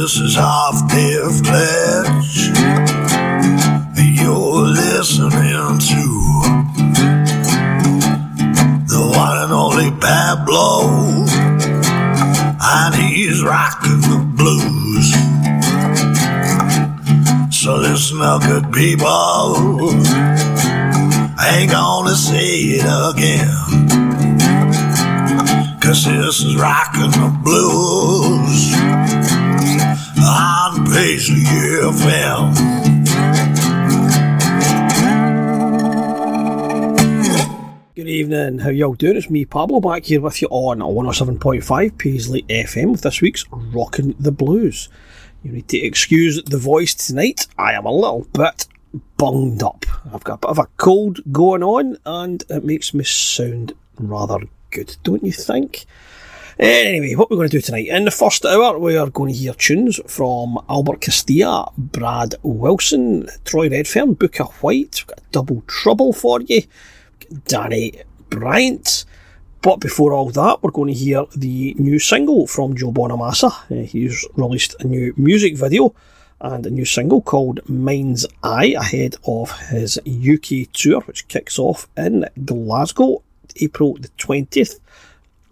this is half Death Pledge. You're listening to the one and only Pablo, and he's rocking the blues. So listen up, good people. Ain't gonna say it again. Cause this is rockin' the blues Paisley FM. Good evening, how y'all doing? It's me, Pablo, back here with you on 107.5 Paisley FM with this week's Rockin' the Blues. You need to excuse the voice tonight. I am a little bit bunged up. I've got a bit of a cold going on and it makes me sound rather good, don't you think? Anyway, what we're going to do tonight. In the first hour, we are going to hear tunes from Albert Castiglia, Brad Wilson, Troy Redfern, Booker White. We've got double trouble for you. Danny Bryant. But before all that, we're going to hear the new single from Joe Bonamassa. Uh, he's released a new music video and a new single called Mind's Eye ahead of his UK tour, which kicks off in Glasgow April the 20th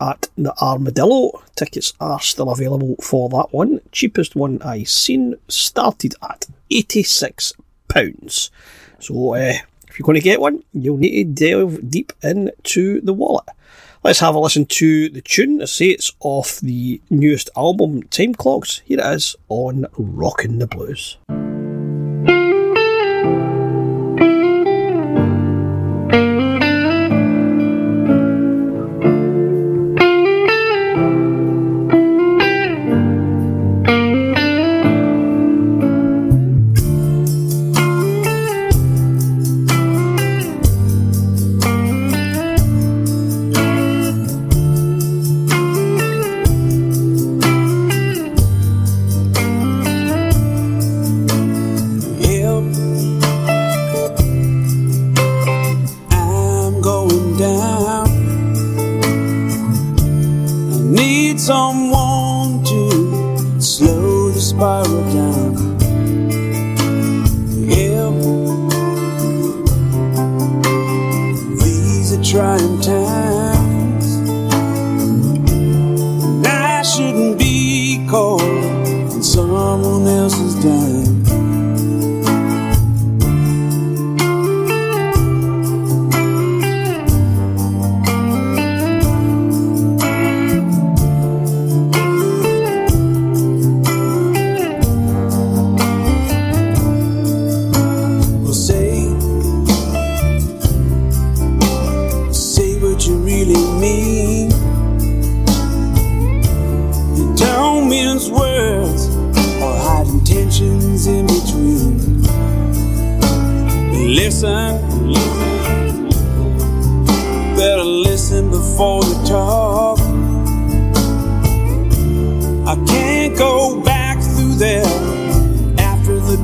at the Armadillo. Tickets are still available for that one. Cheapest one I seen started at £86. So, uh, if you're going to get one, you'll need to delve deep into the wallet. Let's have a listen to the tune. I say it's off the newest album, Time Clocks. Here it is on Rockin' the Blues.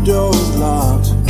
Door's locked.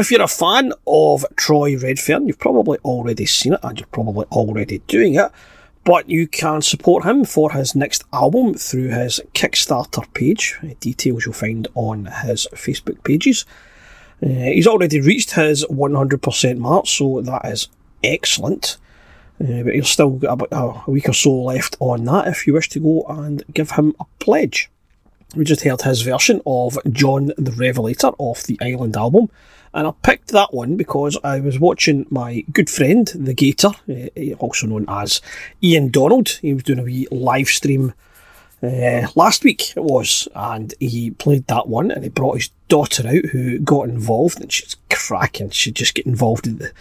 If you're a fan of Troy Redfern, you've probably already seen it and you're probably already doing it, but you can support him for his next album through his Kickstarter page. Uh, details you'll find on his Facebook pages. Uh, he's already reached his 100% mark, so that is excellent. Uh, but he's still got about a week or so left on that if you wish to go and give him a pledge. We just heard his version of John the Revelator off the Island album, and I picked that one because I was watching my good friend, the Gator, uh, also known as Ian Donald. He was doing a wee live stream uh, last week, it was, and he played that one and he brought his daughter out who got involved, and she's cracking. She just get involved in the,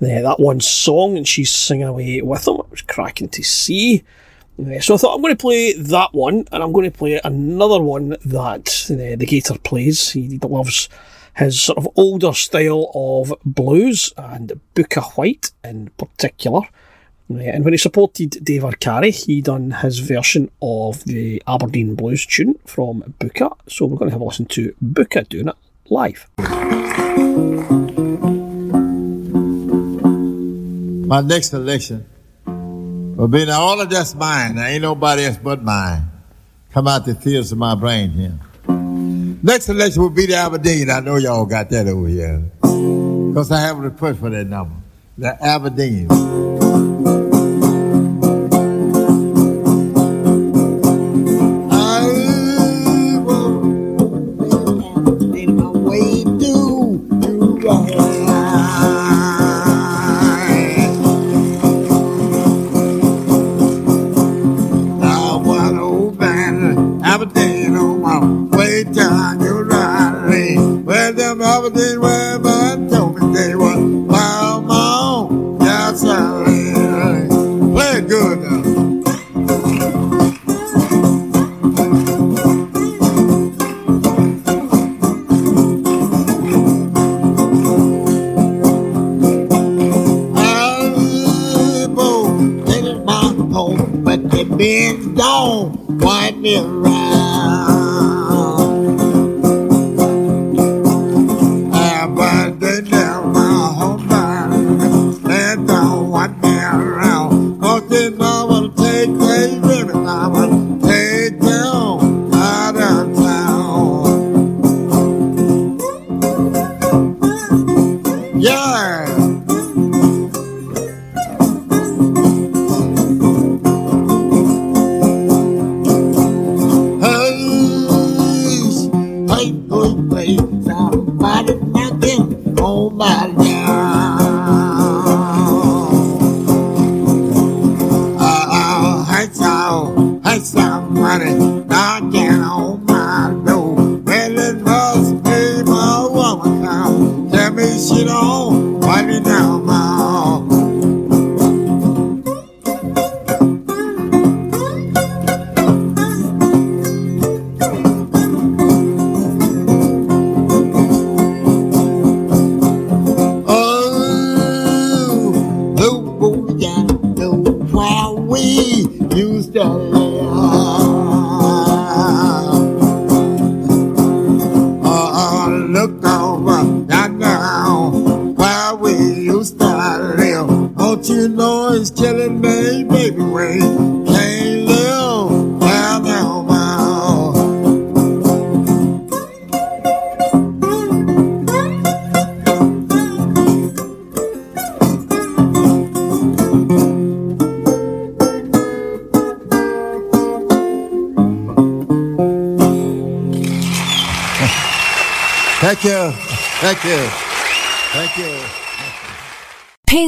the that one song and she's singing away with him. It was cracking to see. So I thought I'm going to play that one, and I'm going to play another one that uh, the Gator plays. He loves his sort of older style of blues and Booker White in particular. Uh, and when he supported Dave Arcari, he done his version of the Aberdeen blues tune from Booker. So we're going to have a listen to Booker doing it live. My next selection will be now all of that's mine. There ain't nobody else but mine. Come out the theaters of my brain here. Next selection will be the Aberdeen. I know y'all got that over here. Because I have a request for that number. The Aberdeen.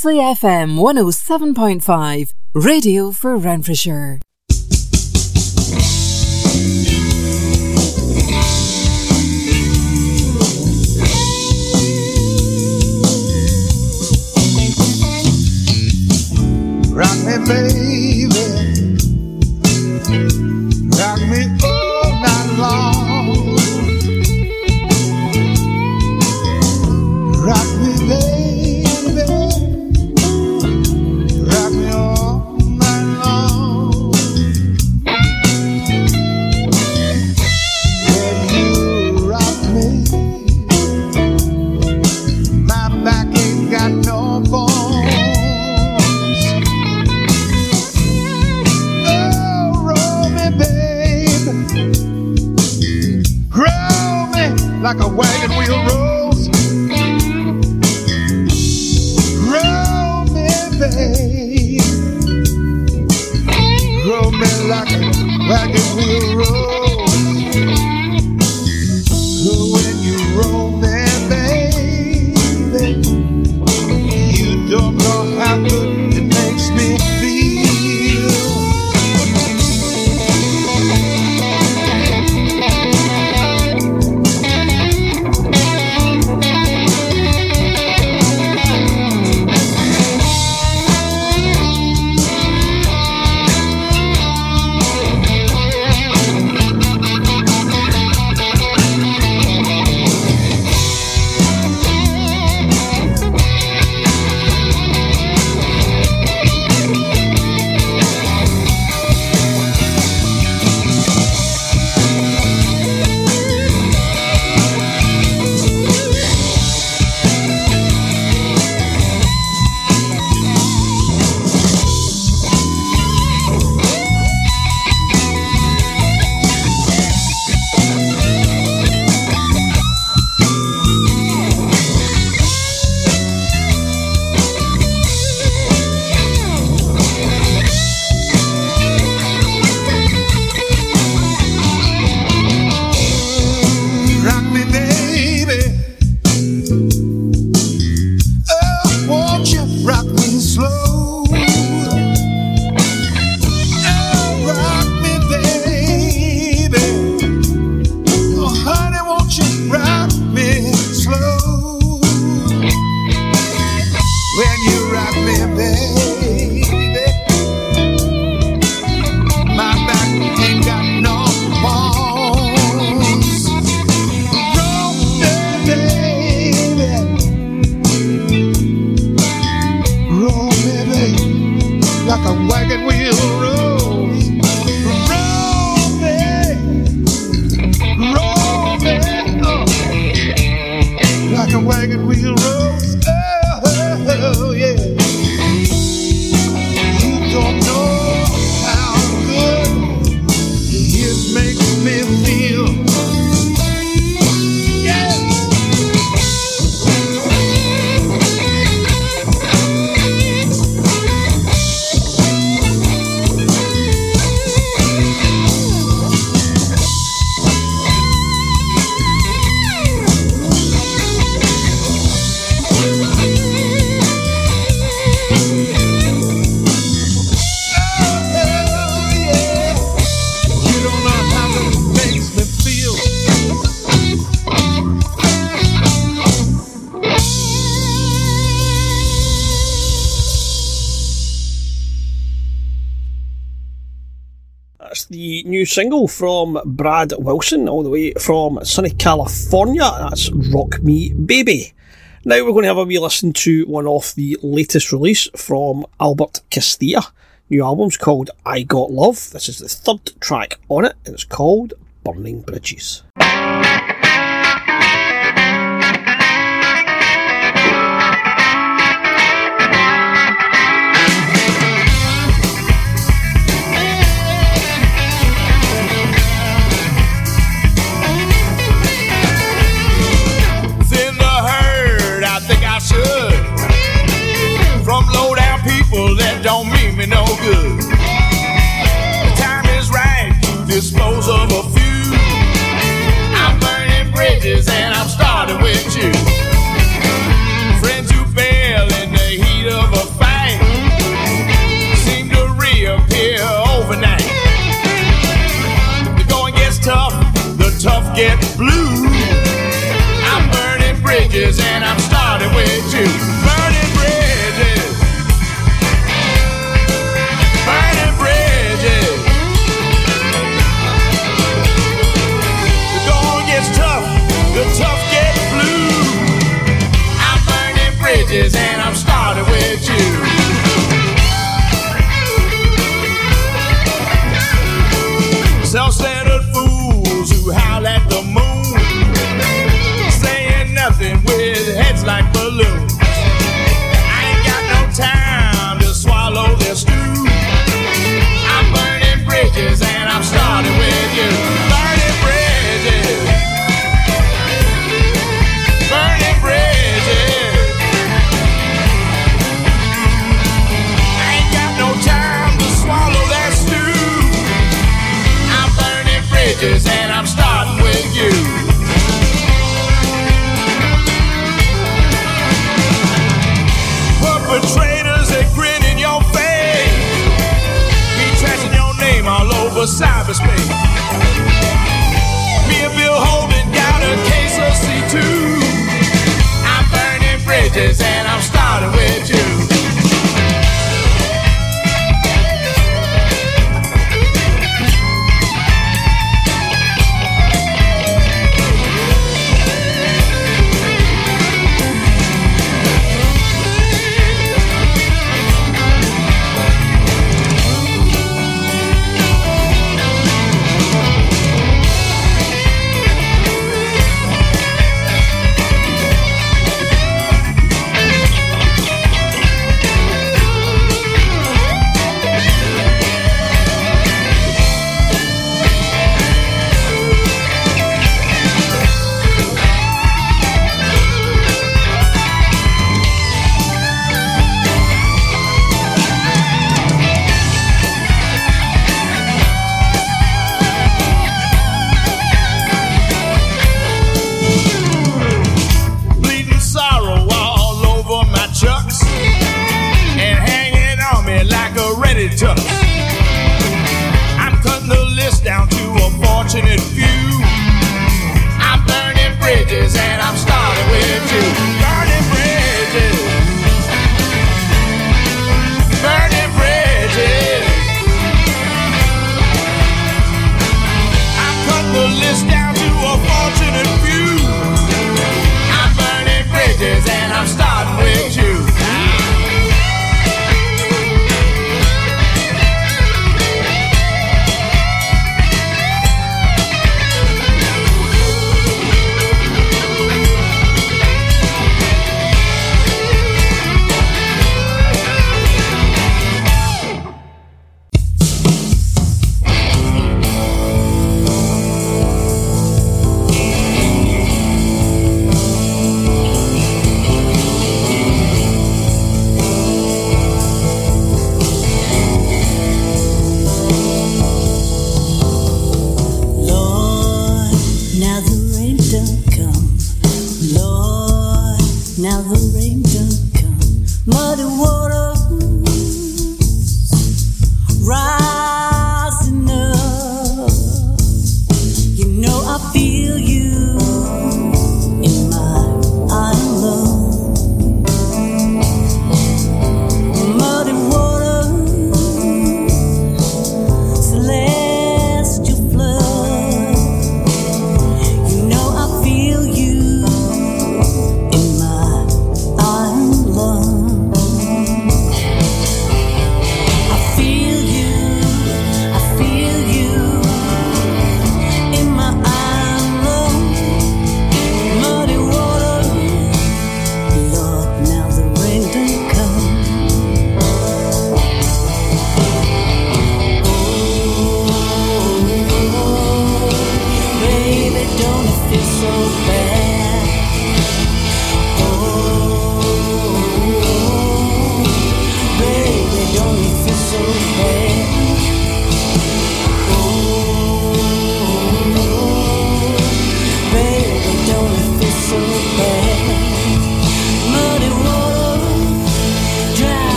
Paisley FM 107.5, radio for Renfrewshire. like a wagon wheel rolls. Roll me, babe. Roll me like a wagon wheel rolls. single from Brad Wilson, all the way from sunny California. That's Rock Me Baby. Now we're going to have a wee listen to one of the latest release from Albert Castiglia. New album's called I Got Love. This is the third track on it, and it's called Burning Bridges.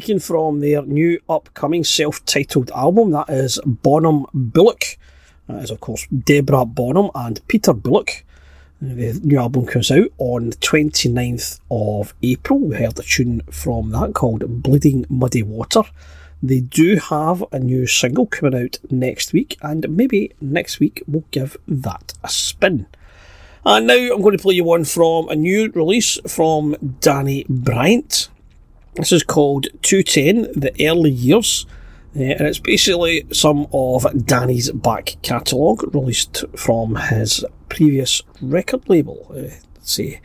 Taken from their new upcoming self titled album. That is Bonham Bullock. That is, of course, Deborah Bonham and Peter Bullock. The new album comes out on the 29th of April. We heard a tune from that called Bleeding Muddy Water. They do have a new single coming out next week, and maybe next week we'll give that a spin. And now I'm going to play you one from a new release from Danny Bryant. This is called 210 The Early Years. Uh, and it's basically some of Danny's back catalogue released from his previous record label. Uh, let's see.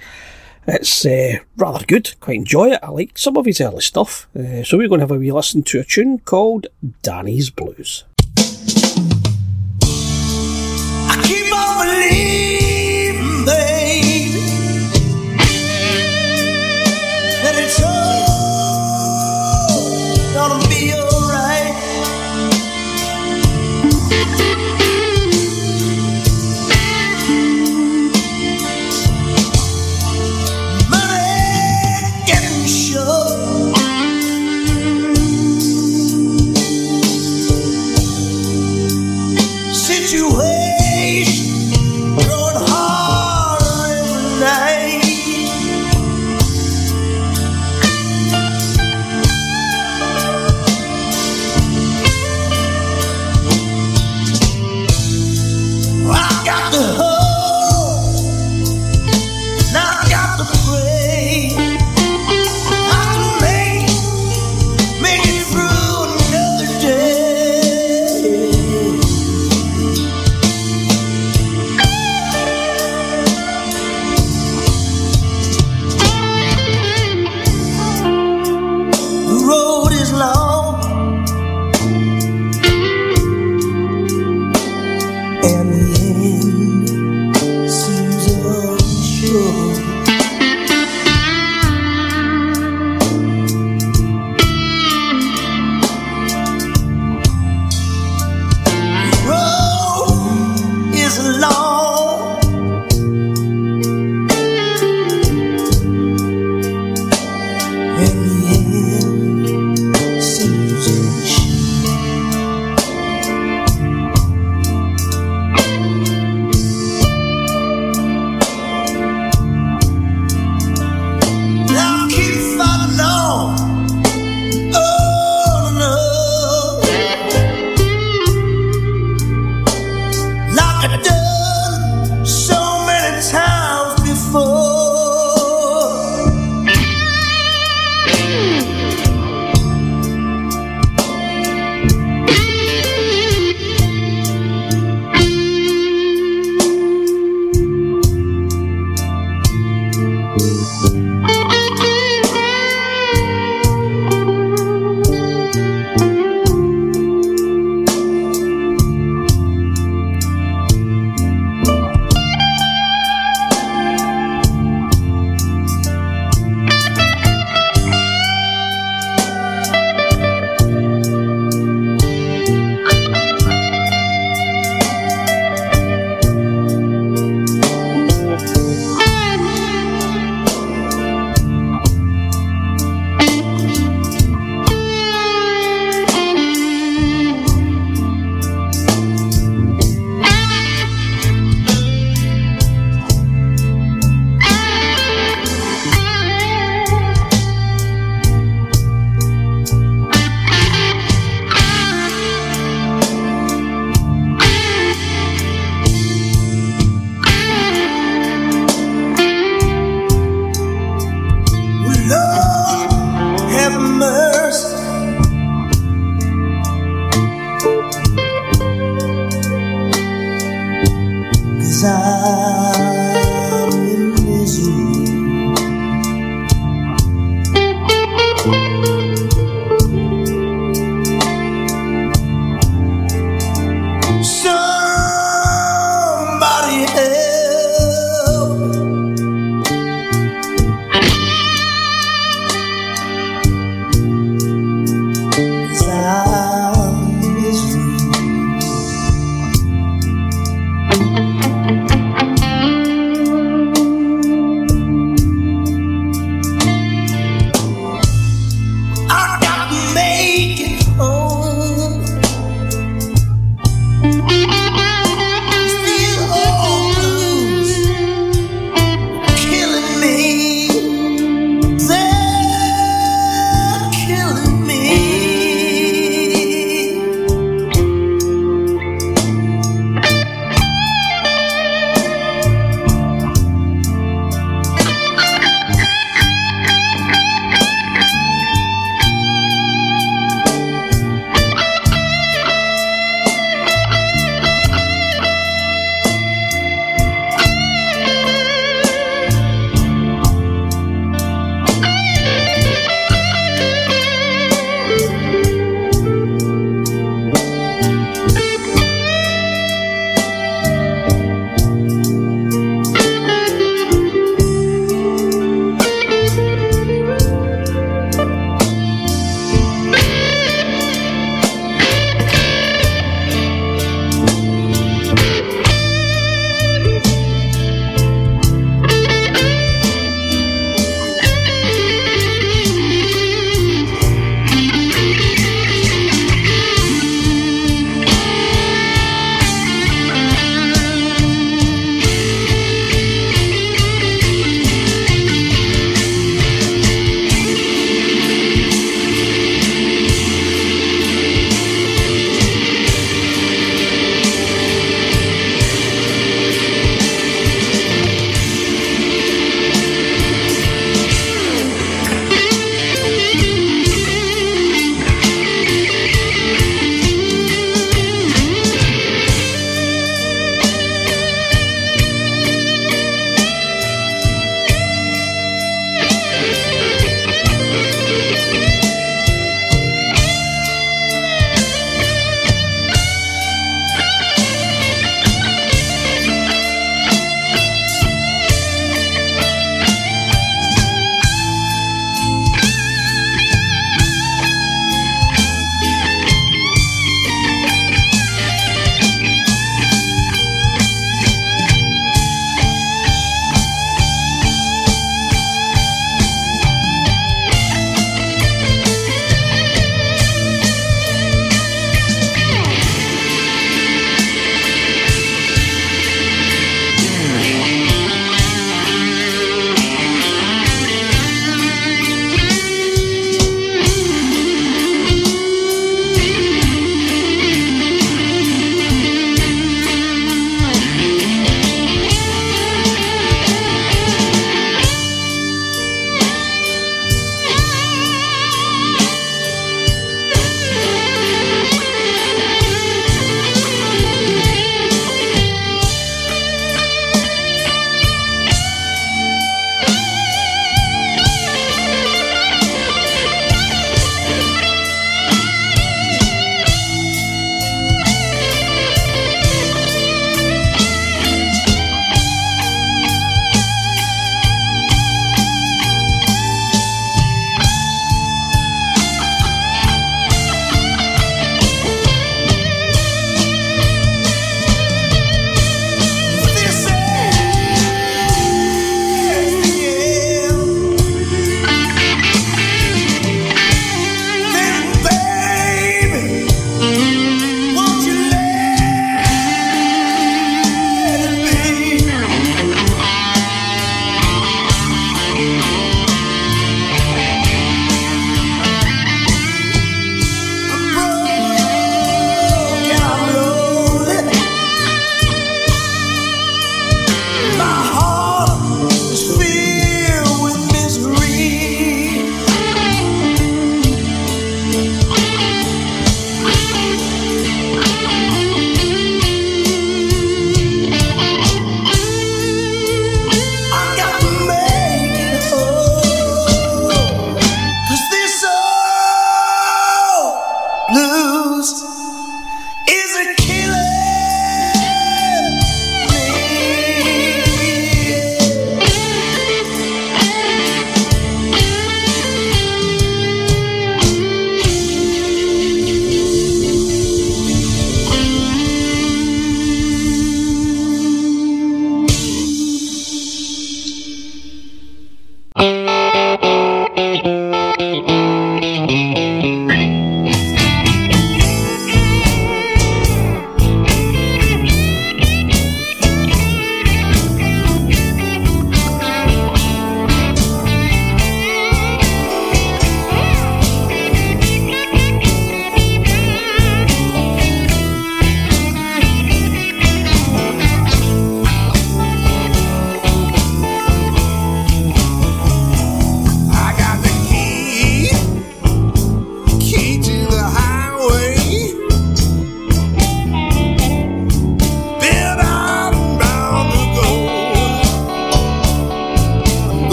It's uh, rather good, quite enjoy it. I like some of his early stuff. So we're going to have a wee listen to a tune called Danny's Blues.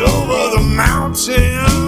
over the mountain.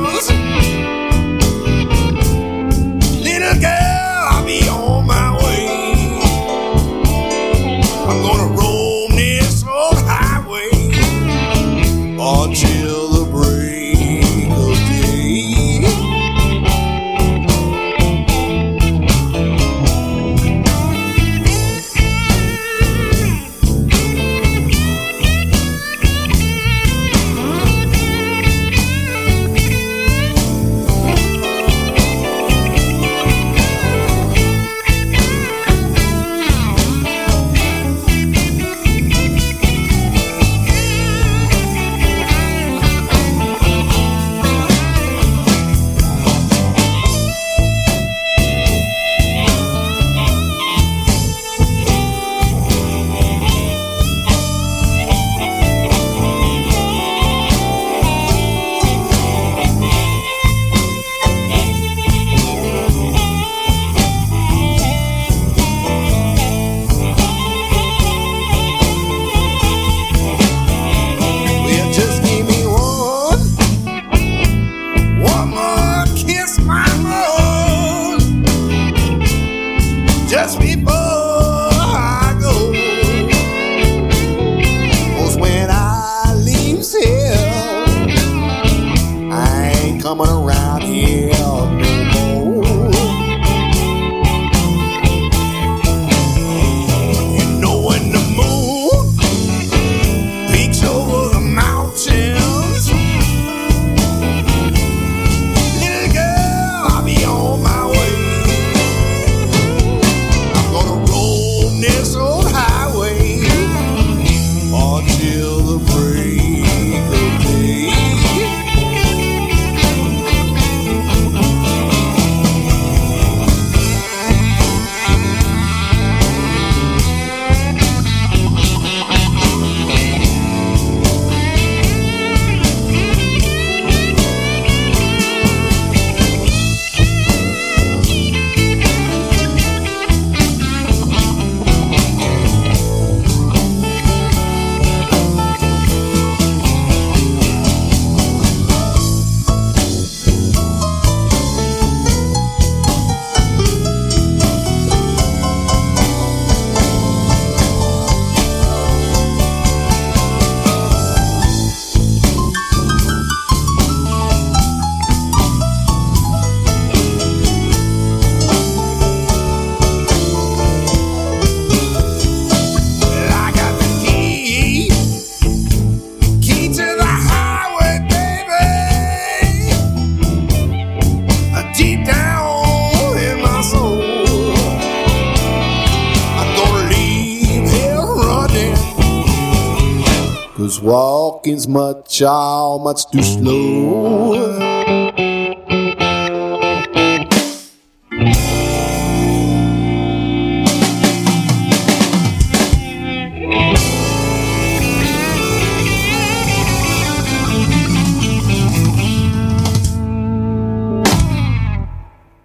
Walking's much, all much too slow.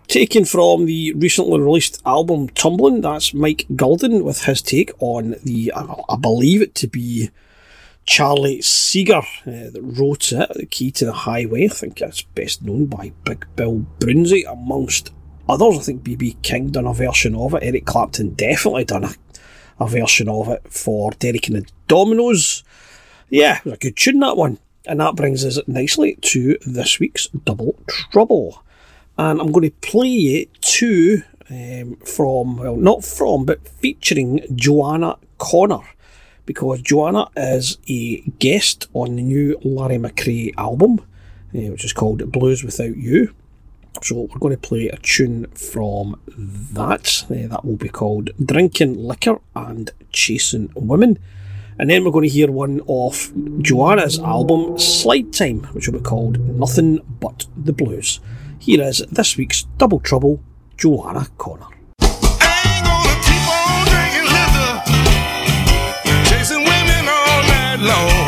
Taken from the recently released album Tumbling, that's Mike Guldin with his take on the, I believe it to be Charlie Segar uh, that wrote it, The Key to the Highway. I think it's best known by Big Bill Broonzy, amongst others. I think BB King done a version of it. Eric Clapton definitely done a, a version of it for Derek and the Dominos. Yeah, it was a good tune, that one. And that brings us nicely to this week's Double Trouble and I'm going to play it to um, from well not from but featuring Joanna Connor because Joanna is a guest on the new Larry McCray album uh, which is called Blues Without You. So we're going to play a tune from that uh, that will be called Drinking Liquor and Chasing Women. And then we're going to hear one off Joanna's album Slide Time which will be called Nothing But the Blues. Here is this week's Double Trouble, Joanna Connor. All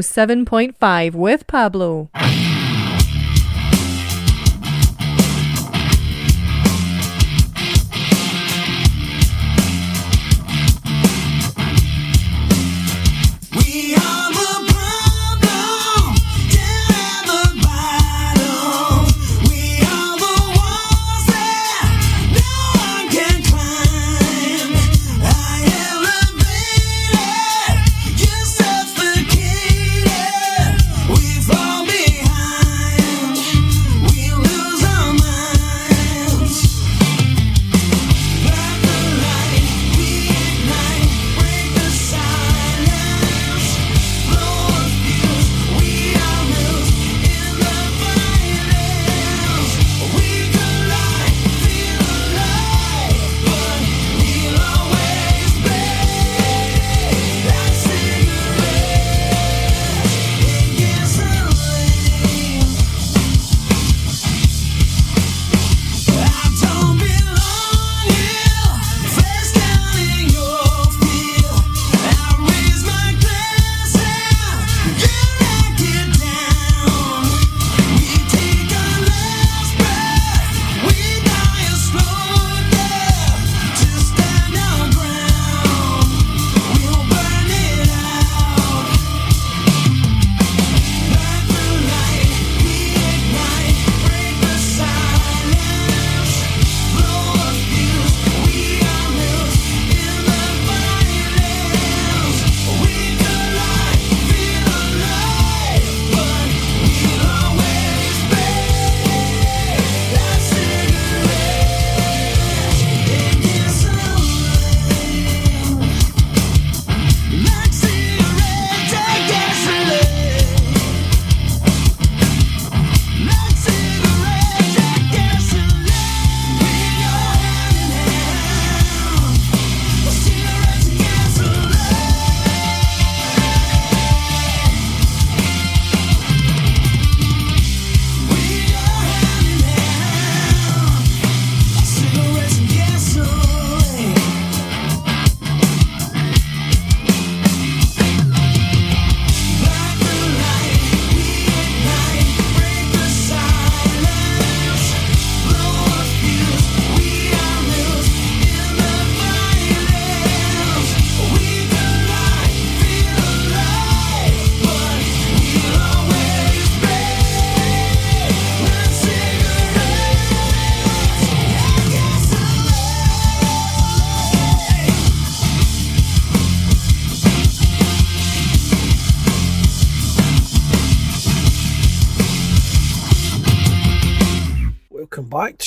107.5 with Pablo.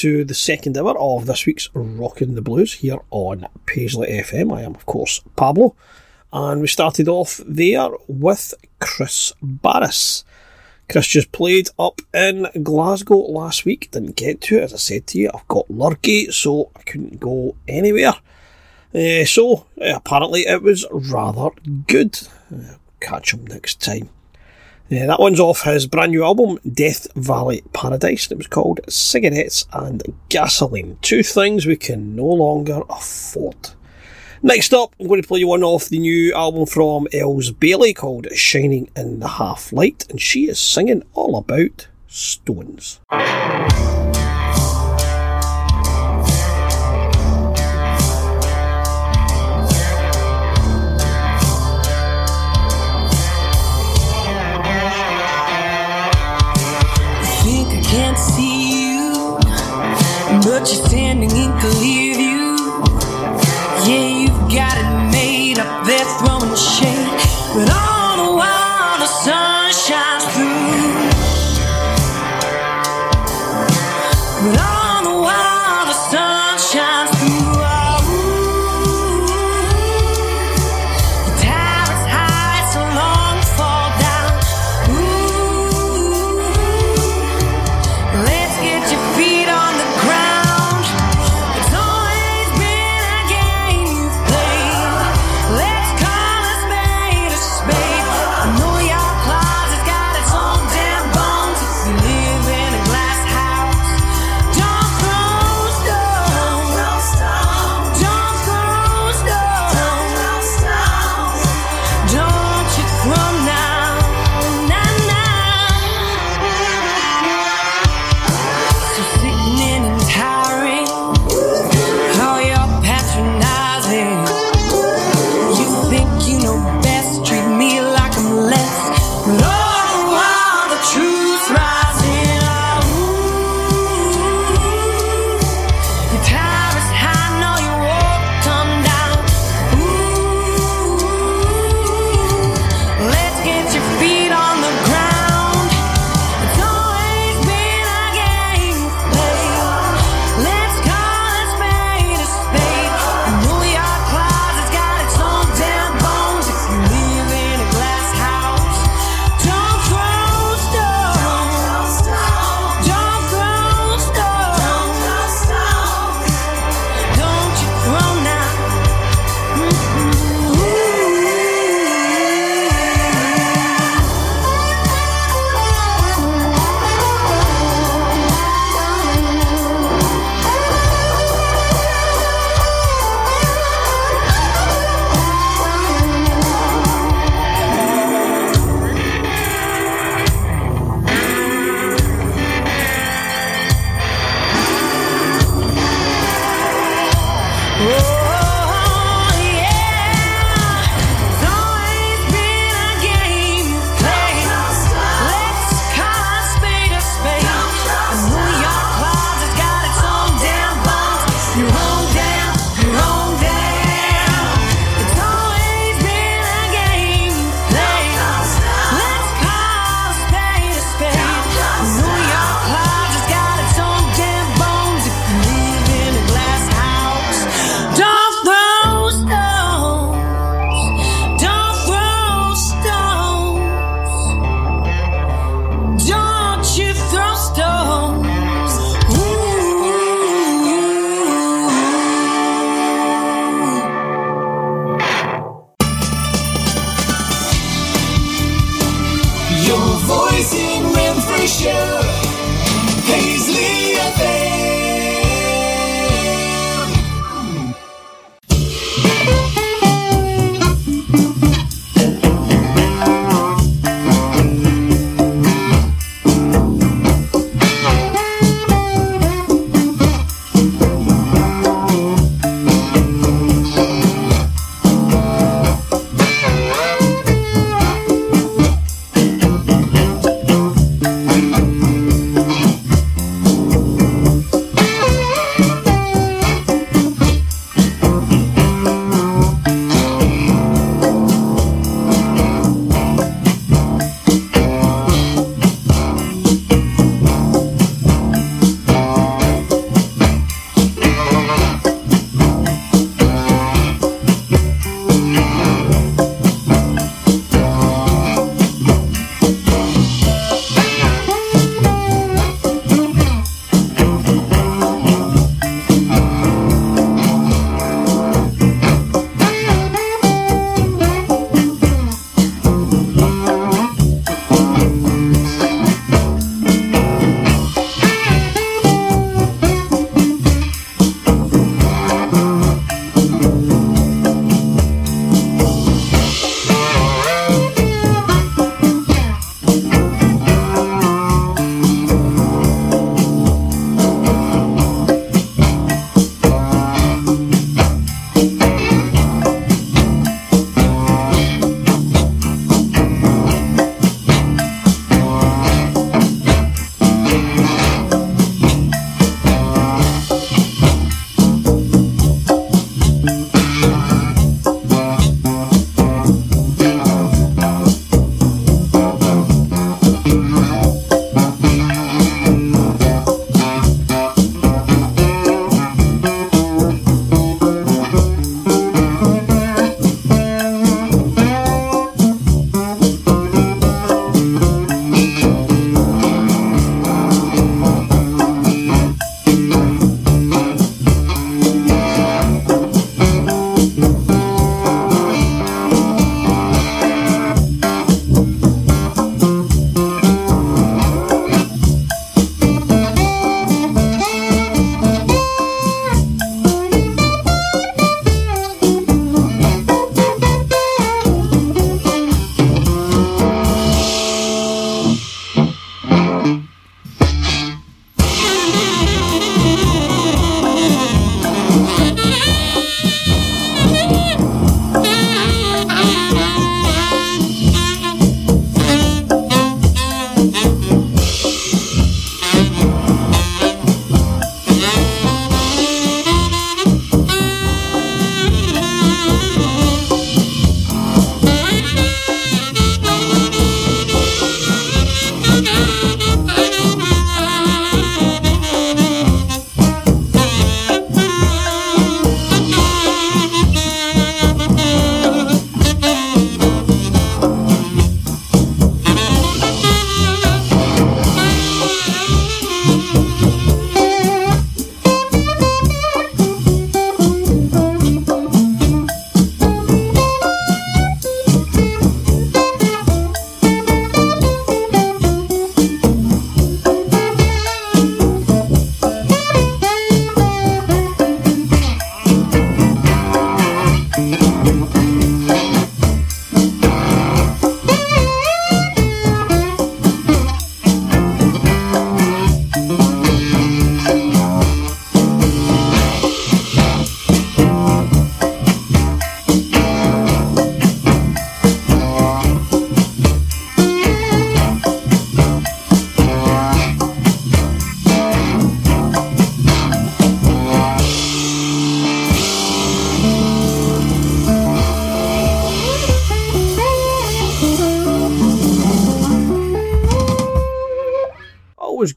to the second hour of this week's Rockin' the Blues here on Paisley FM. I am, of course, Pablo, and we started off there with Chris Barris. Chris just played up in Glasgow last week, didn't get to it, as I said to you, I've got lurgy, so I couldn't go anywhere. Uh, so, uh, apparently, it was rather good. Uh, catch him next time. That one's off his brand new album, Death Valley Paradise, and it was called Cigarettes and Gasoline. Two things we can no longer afford. Next up, I'm going to play you one off the new album from Elles Bailey called Shining in the Half Light, and she is singing all about stones. luckily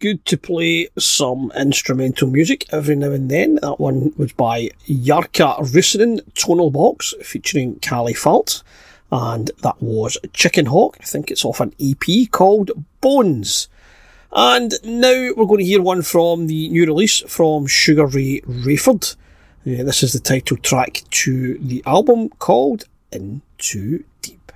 good to play some instrumental music every now and then. That one was by Yarka Rusanen, Tonal Box, featuring Callie Falt. And that was Chicken Hawk. I think it's off an EP called Bones. And now we're going to hear one from the new release from Sugaray Rayford. Yeah, this is the title track to the album called In Too Deep.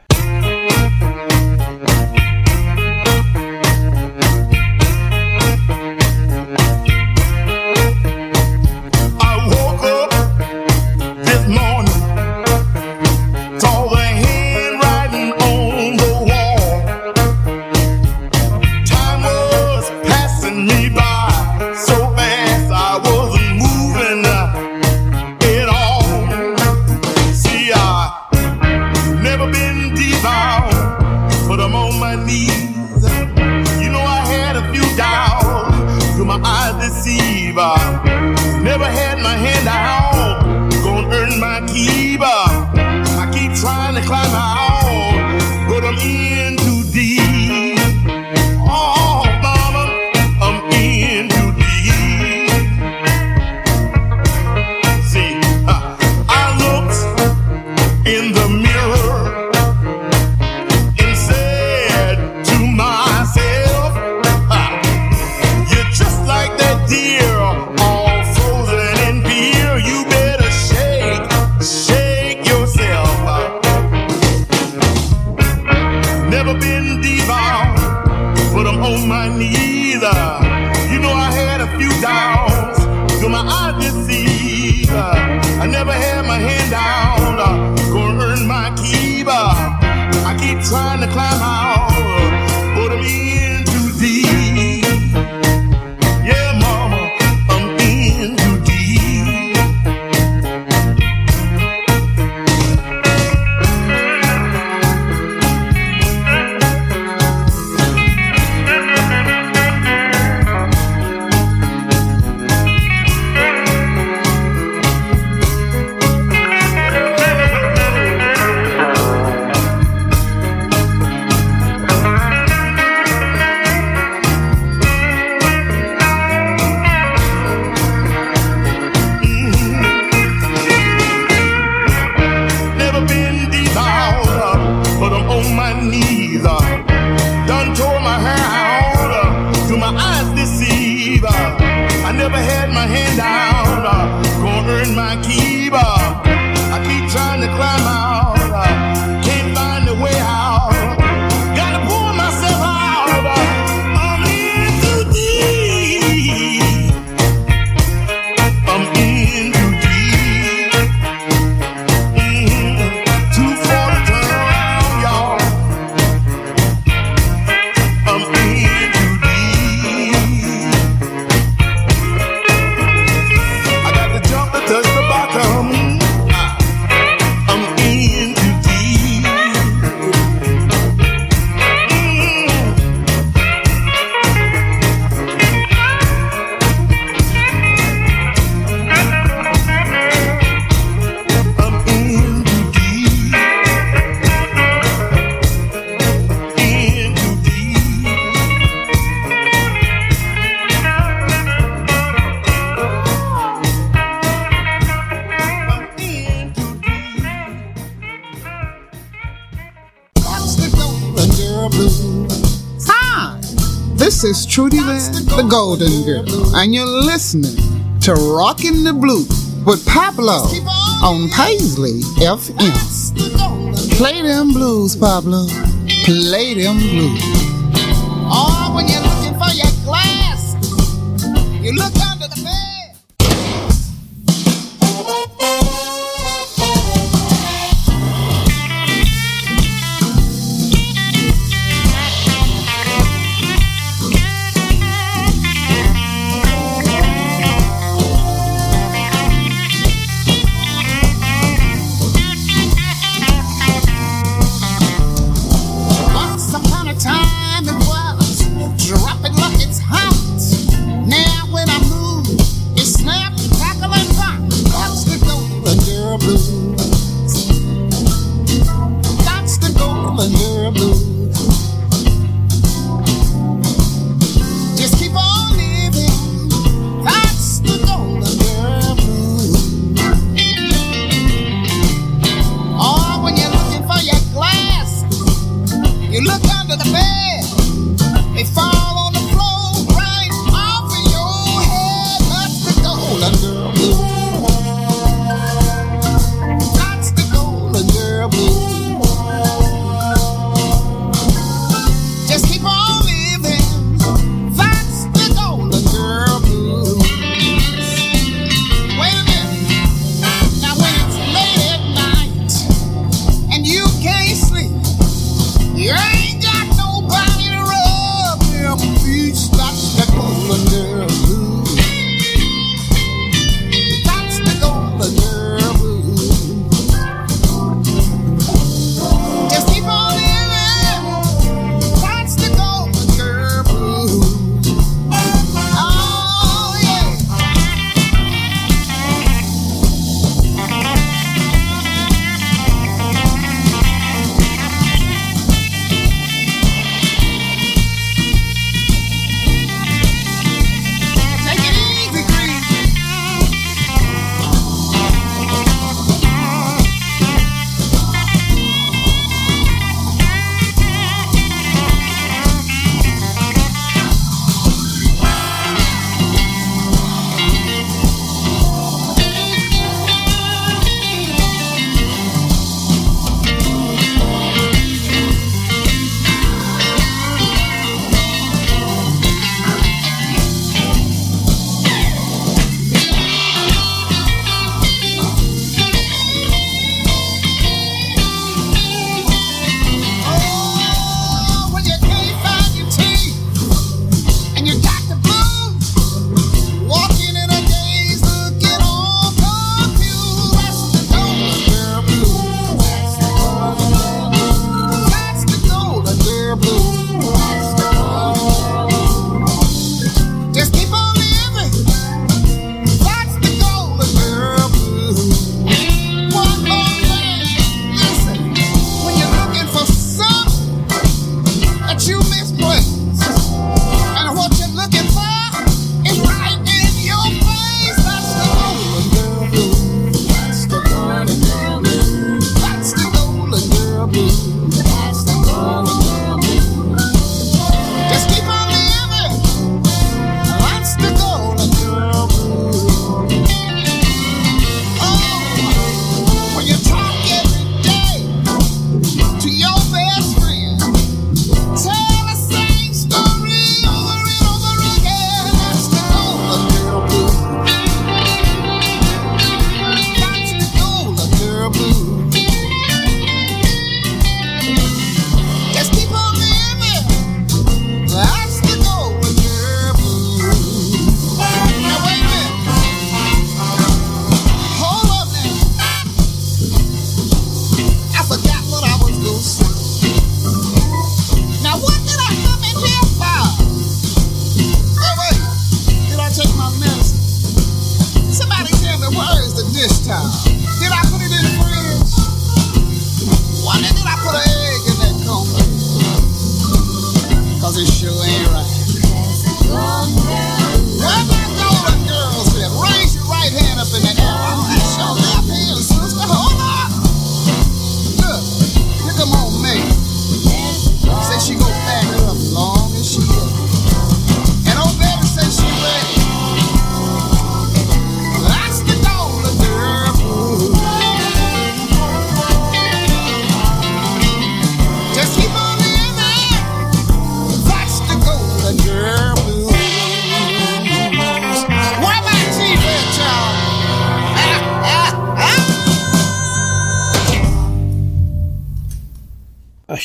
survive. Golden Girl, and you're listening to Rockin' the Blue with Pablo on Paisley FM. Play them blues, Pablo. Play them blues.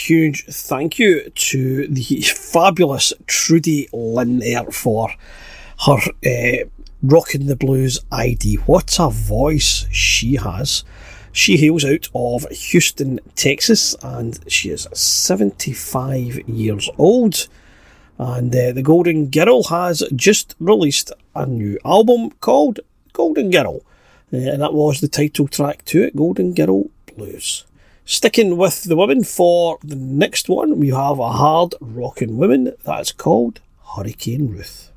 Huge thank you to the fabulous Trudy Lynn there for her uh, Rockin' the Blues ID. What a voice she has. She hails out of Houston, Texas, and she is 75 years old. And uh, the Golden Girl has just released a new album called Golden Girl, uh, and that was the title track to it, Golden Girl Blues. Sticking with the women for the next one, we have a hard rocking woman that's called Hurricane Ruth.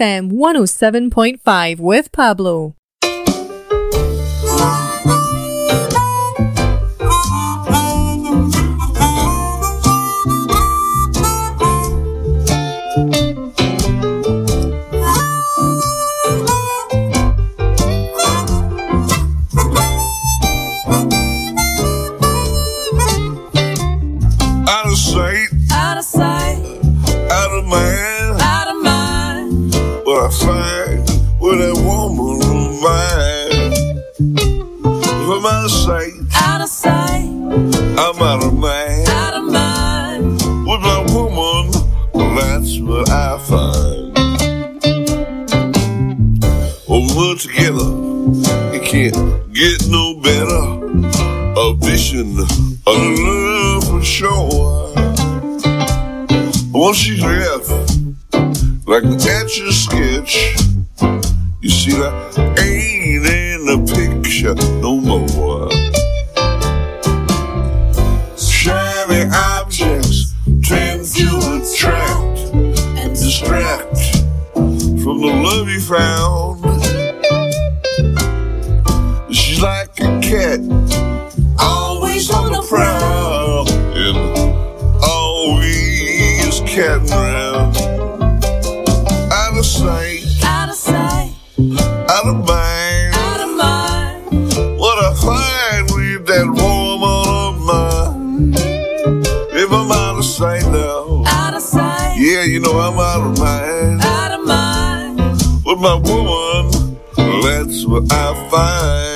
FM 107.5 with Pablo. We're together, it can't get no better. A vision of love for sure. Once she's left, like an etch a sketch, you see that ain't in the picture no more. Shiny objects tend to attract and distract from the love you found. My woman, that's what I find.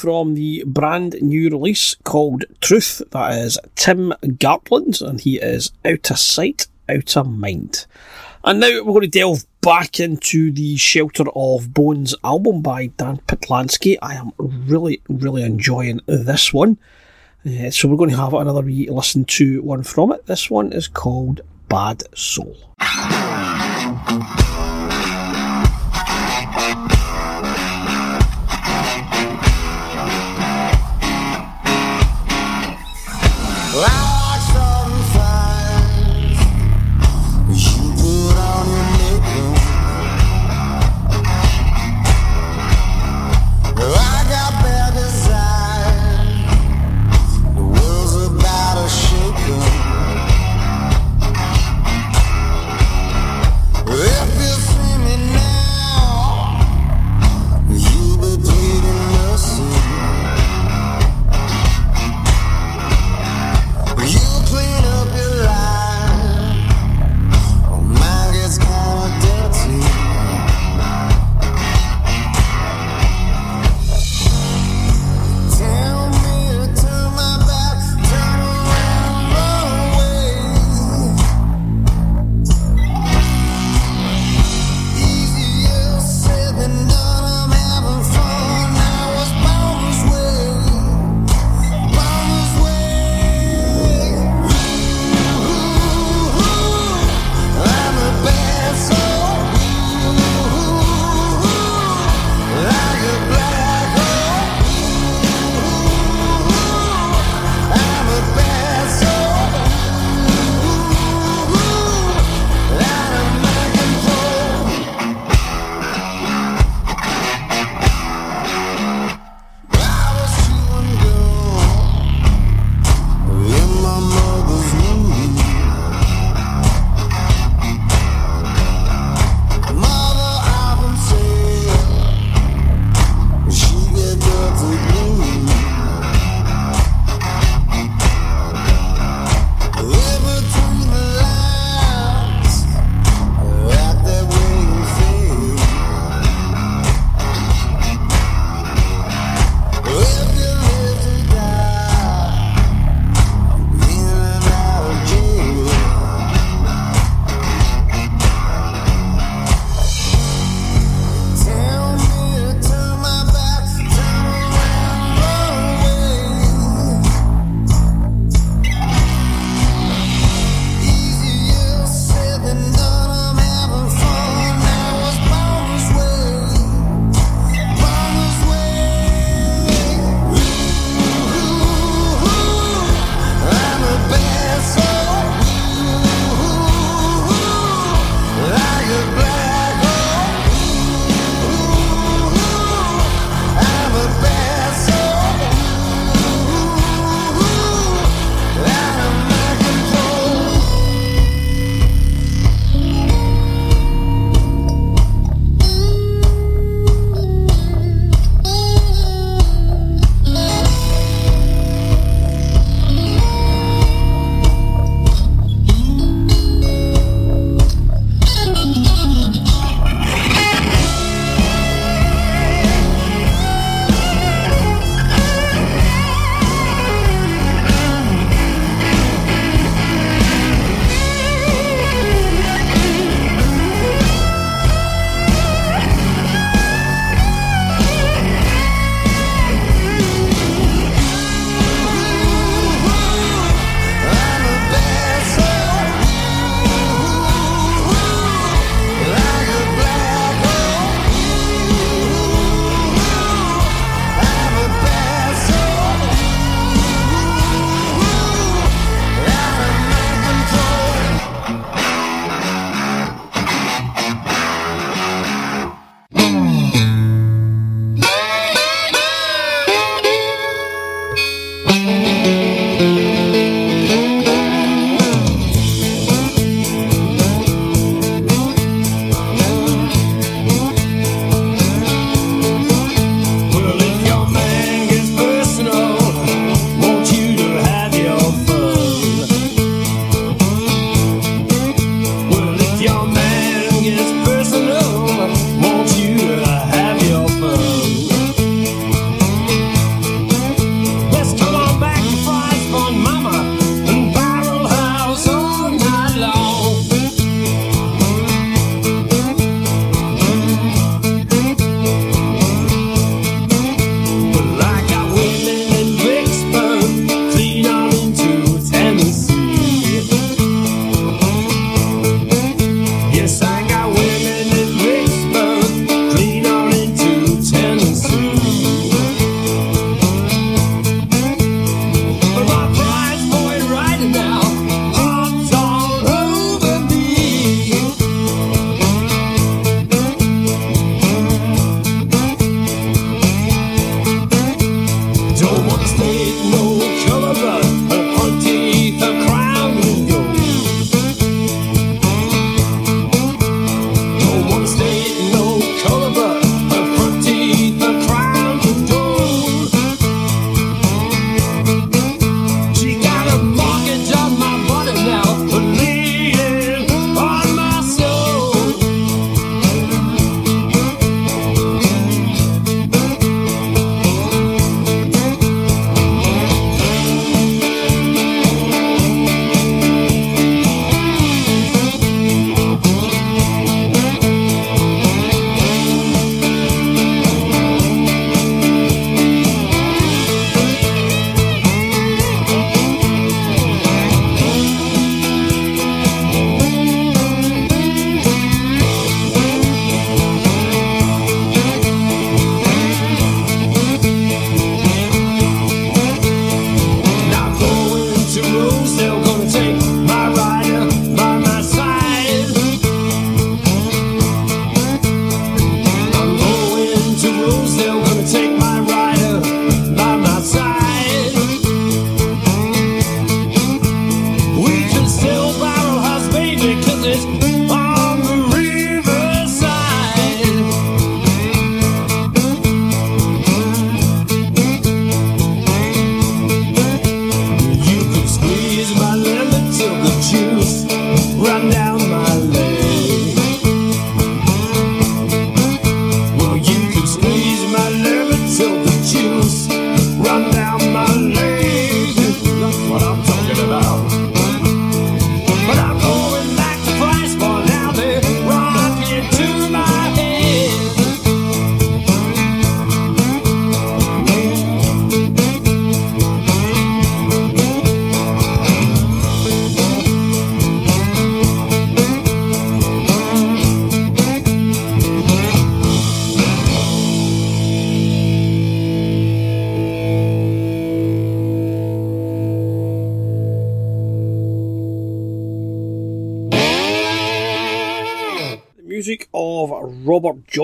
From the brand new release called Truth. That is Tim Gartland, and he is out of sight, out of mind. And now we're going to delve back into the Shelter of Bones album by Dan Patlansky. I am really, really enjoying this one. Uh, so we're going to have another listen to one from it. This one is called Bad Soul.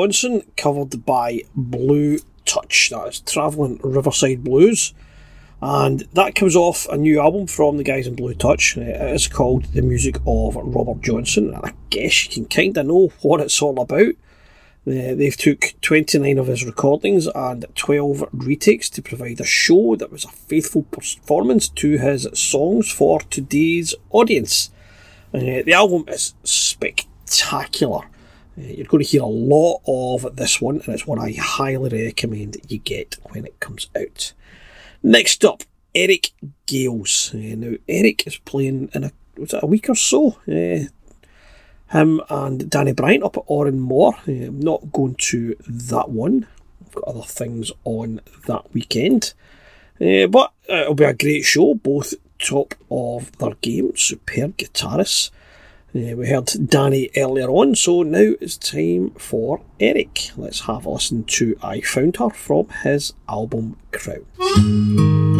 Johnson, covered by Blue Touch. That is Travelling Riverside Blues. And that comes off a new album from the guys in Blue Touch. Uh, It is called The Music of Robert Johnson. And I guess you can kind of know what it's all about. Uh, they've took 29 of his recordings and 12 retakes to provide a show that was a faithful performance to his songs for today's audience. Uh, the album is spectacular. Uh, you're going to hear a lot of this one, and it's one I highly recommend you get when it comes out. Next up, Eric Gales. Uh, now, Eric is playing in a was it a week or so. Uh, him and Danny Bryant up at Oran Mór. Uh, I'm not going to that one. I've got other things on that weekend. But uh, it'll be a great show, both top of their game, superb guitarists. We heard Danny earlier on, so now it's time for Eric. Let's have a listen to I Found Her from his album Crown.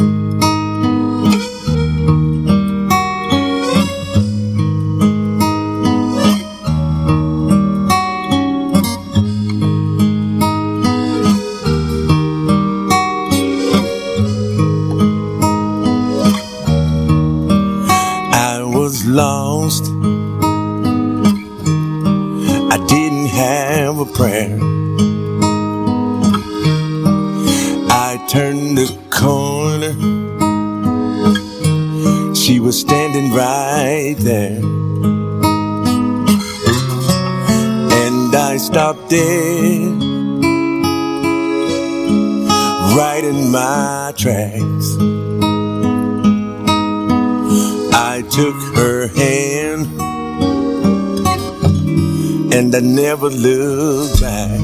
Have a prayer. I turned the corner. She was standing right there. And I stopped dead. Right in my tracks. I took her hand and I never looked back.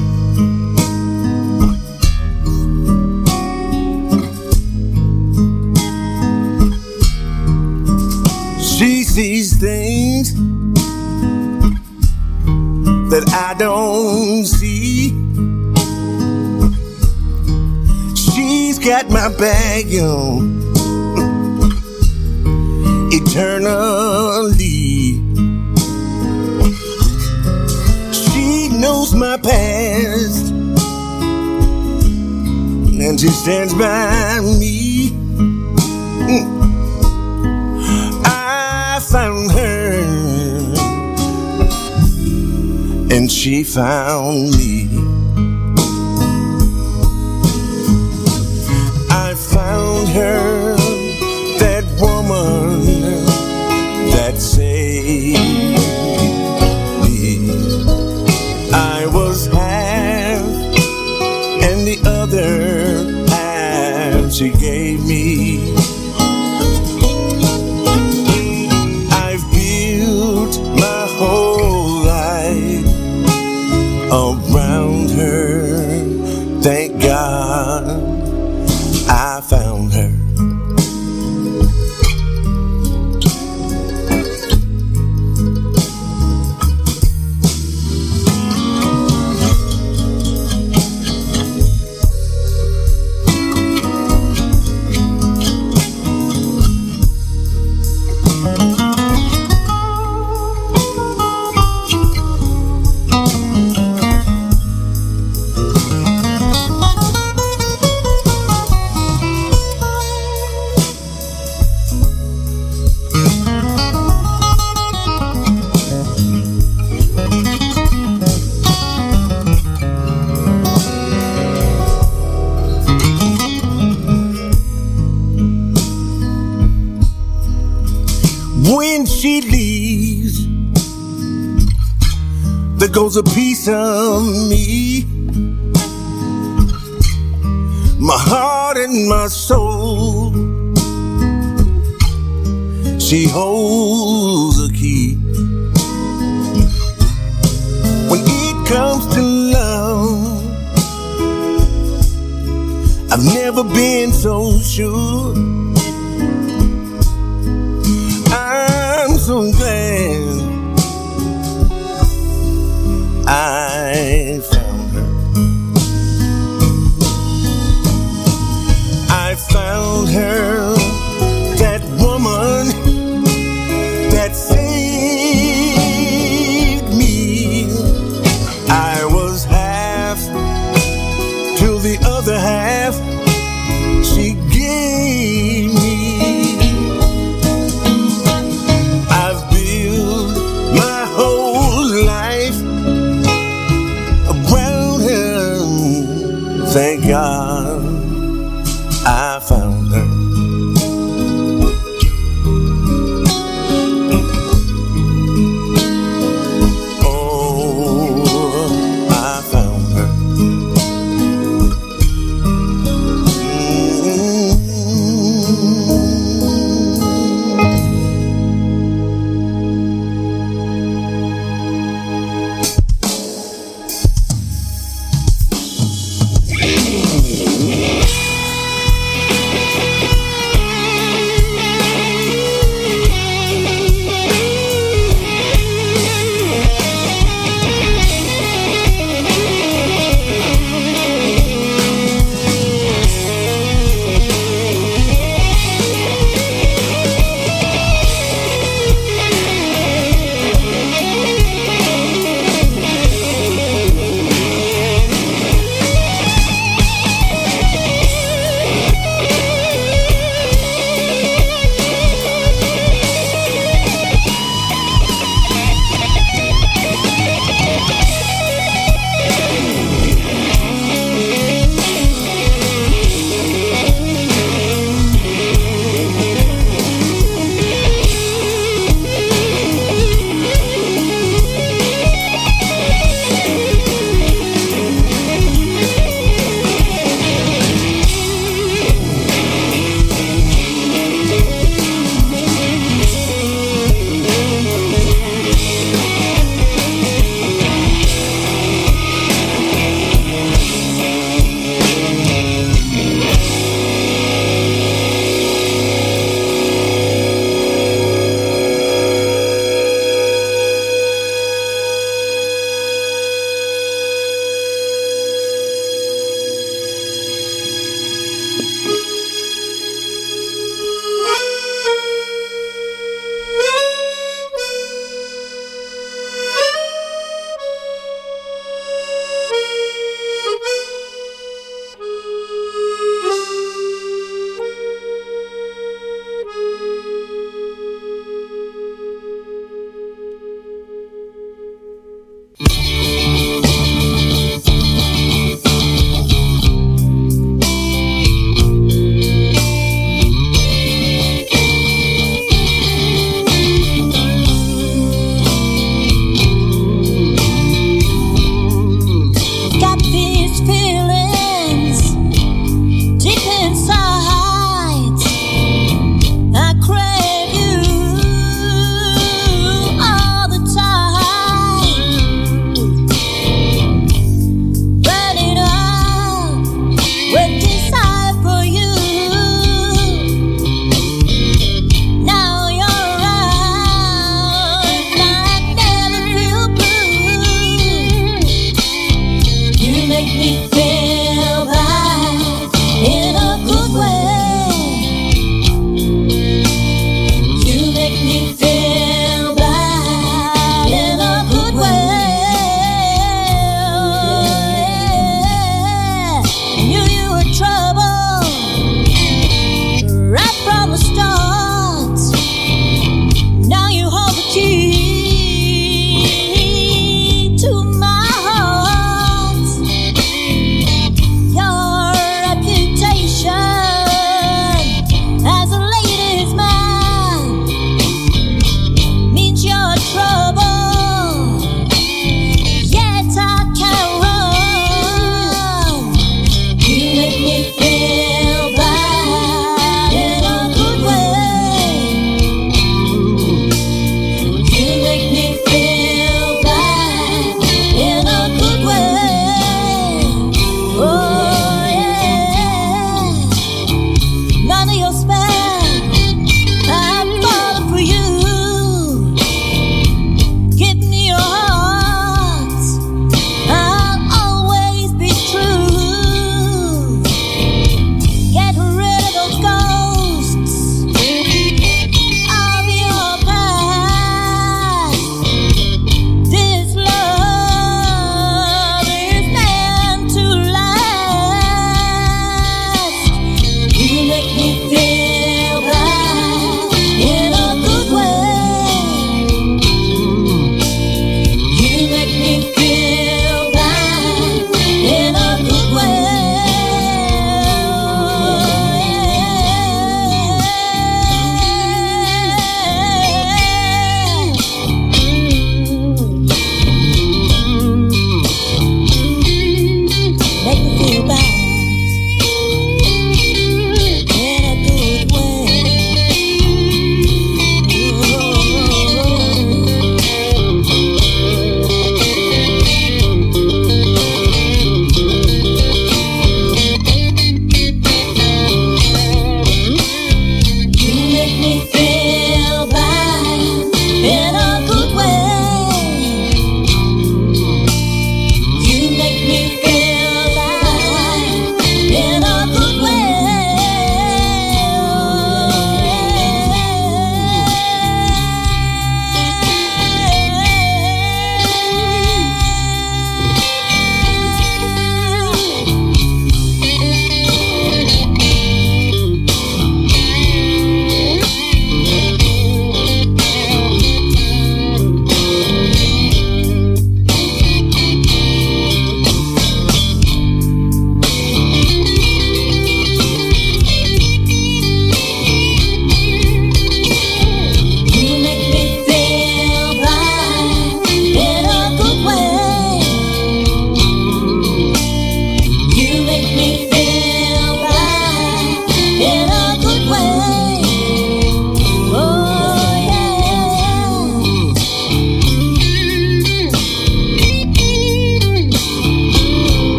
She sees things that I don't see. She's got my bag on eternally. Past, and she stands by me. Mm. I found her, and she found me. I found her,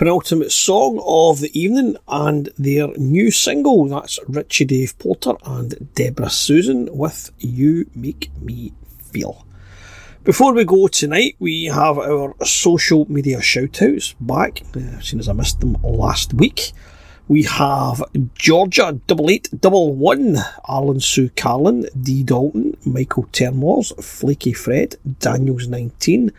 penultimate song of the evening and their new single. That's Richie Dave Porter and Deborah Susan with You Make Me Feel. Before we go tonight, we have our social media shout outs back, uh, seeing as I missed them last week. We have Georgia double eight double one, Alan Sue Carlin, D Dalton, Michael Termors, Flaky Fred, Daniels nineteen,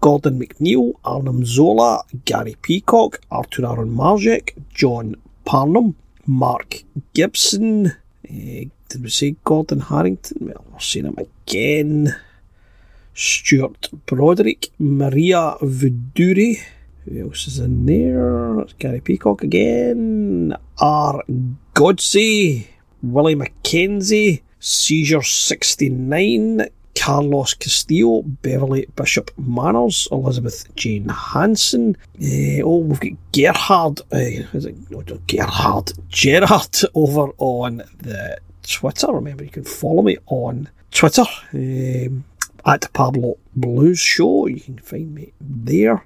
Gordon McNeil, Arnhem Zola, Gary Peacock, Arthur Aaron Marjek, John Parnham, Mark Gibson. eh, did we say Gordon Harrington? Well, we're saying him again. Stuart Broderick, Maria Viduri. Who else is in there? That's Gary Peacock again. R. Godsey, Willie McKenzie, Seizure 69, Carlos Castillo, Beverly Bishop Manners, Elizabeth Jane Hanson. Eh, oh, we've got Gerhard, uh, is it Gerhard Gerard over on the Twitter. Remember, you can follow me on Twitter um, at Pablo Blues Show. You can find me there.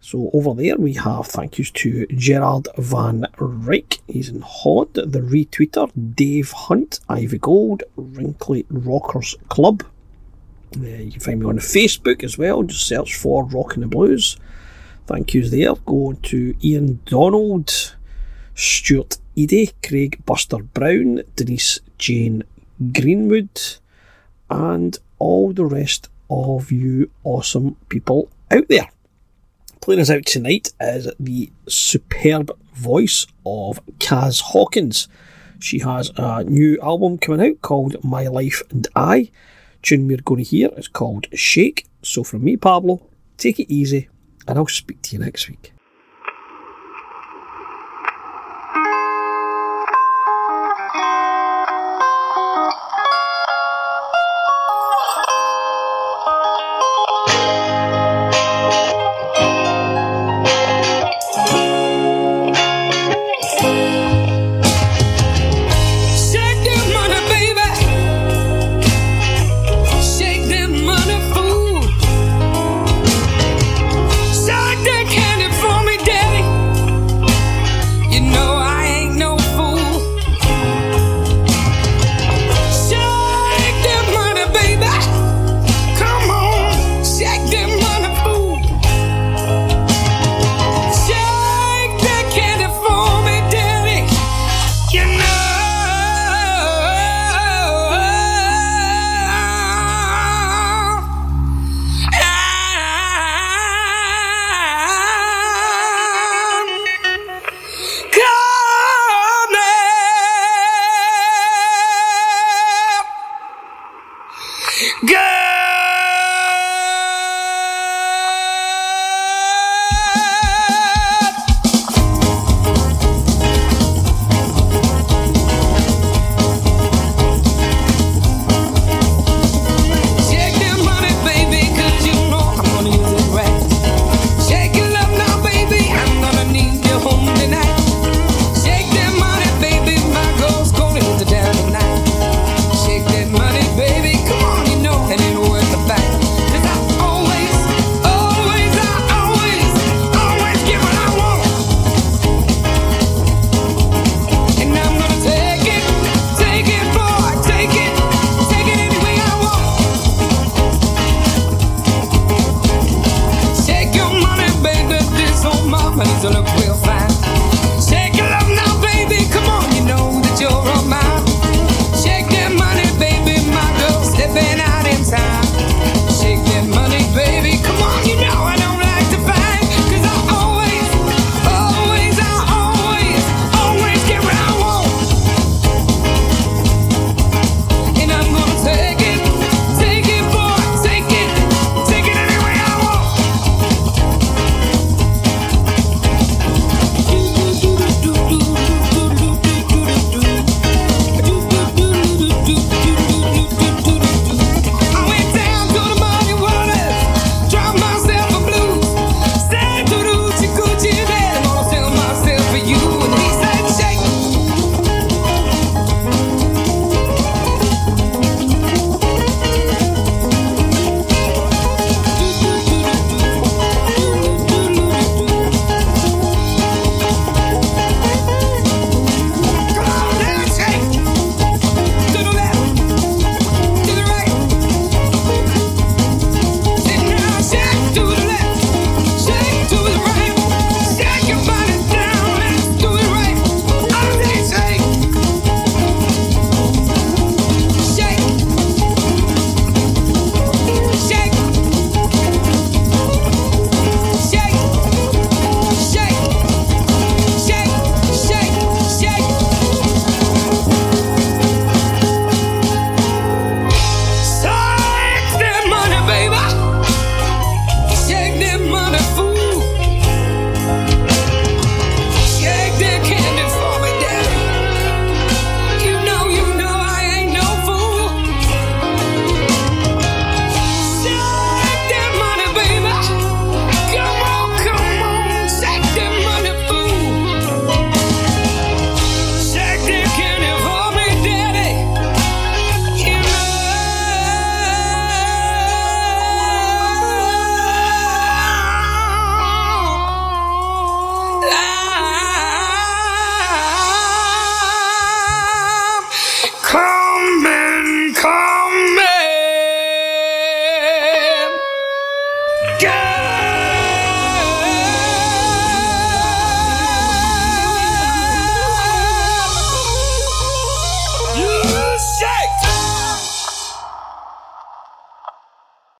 So over there we have thank yous to Gerard Van Ryk, he's in Holland, the retweeter, Dave Hunt, Ivy Gold, Wrinkly Rockers Club. You can find me on Facebook as well, just search for Rockin' the Blues. Thank yous there. Go to Ian Donald, Stuart Eady, Craig Buster Brown, Denise Jane Greenwood, and all the rest of you awesome people out there. Playing us out tonight is the superb voice of Kaz Hawkins. She has a new album coming out called My Life and I. Tune we're going to hear is called Shake. So from me, Pablo, take it easy, and I'll speak to you next week.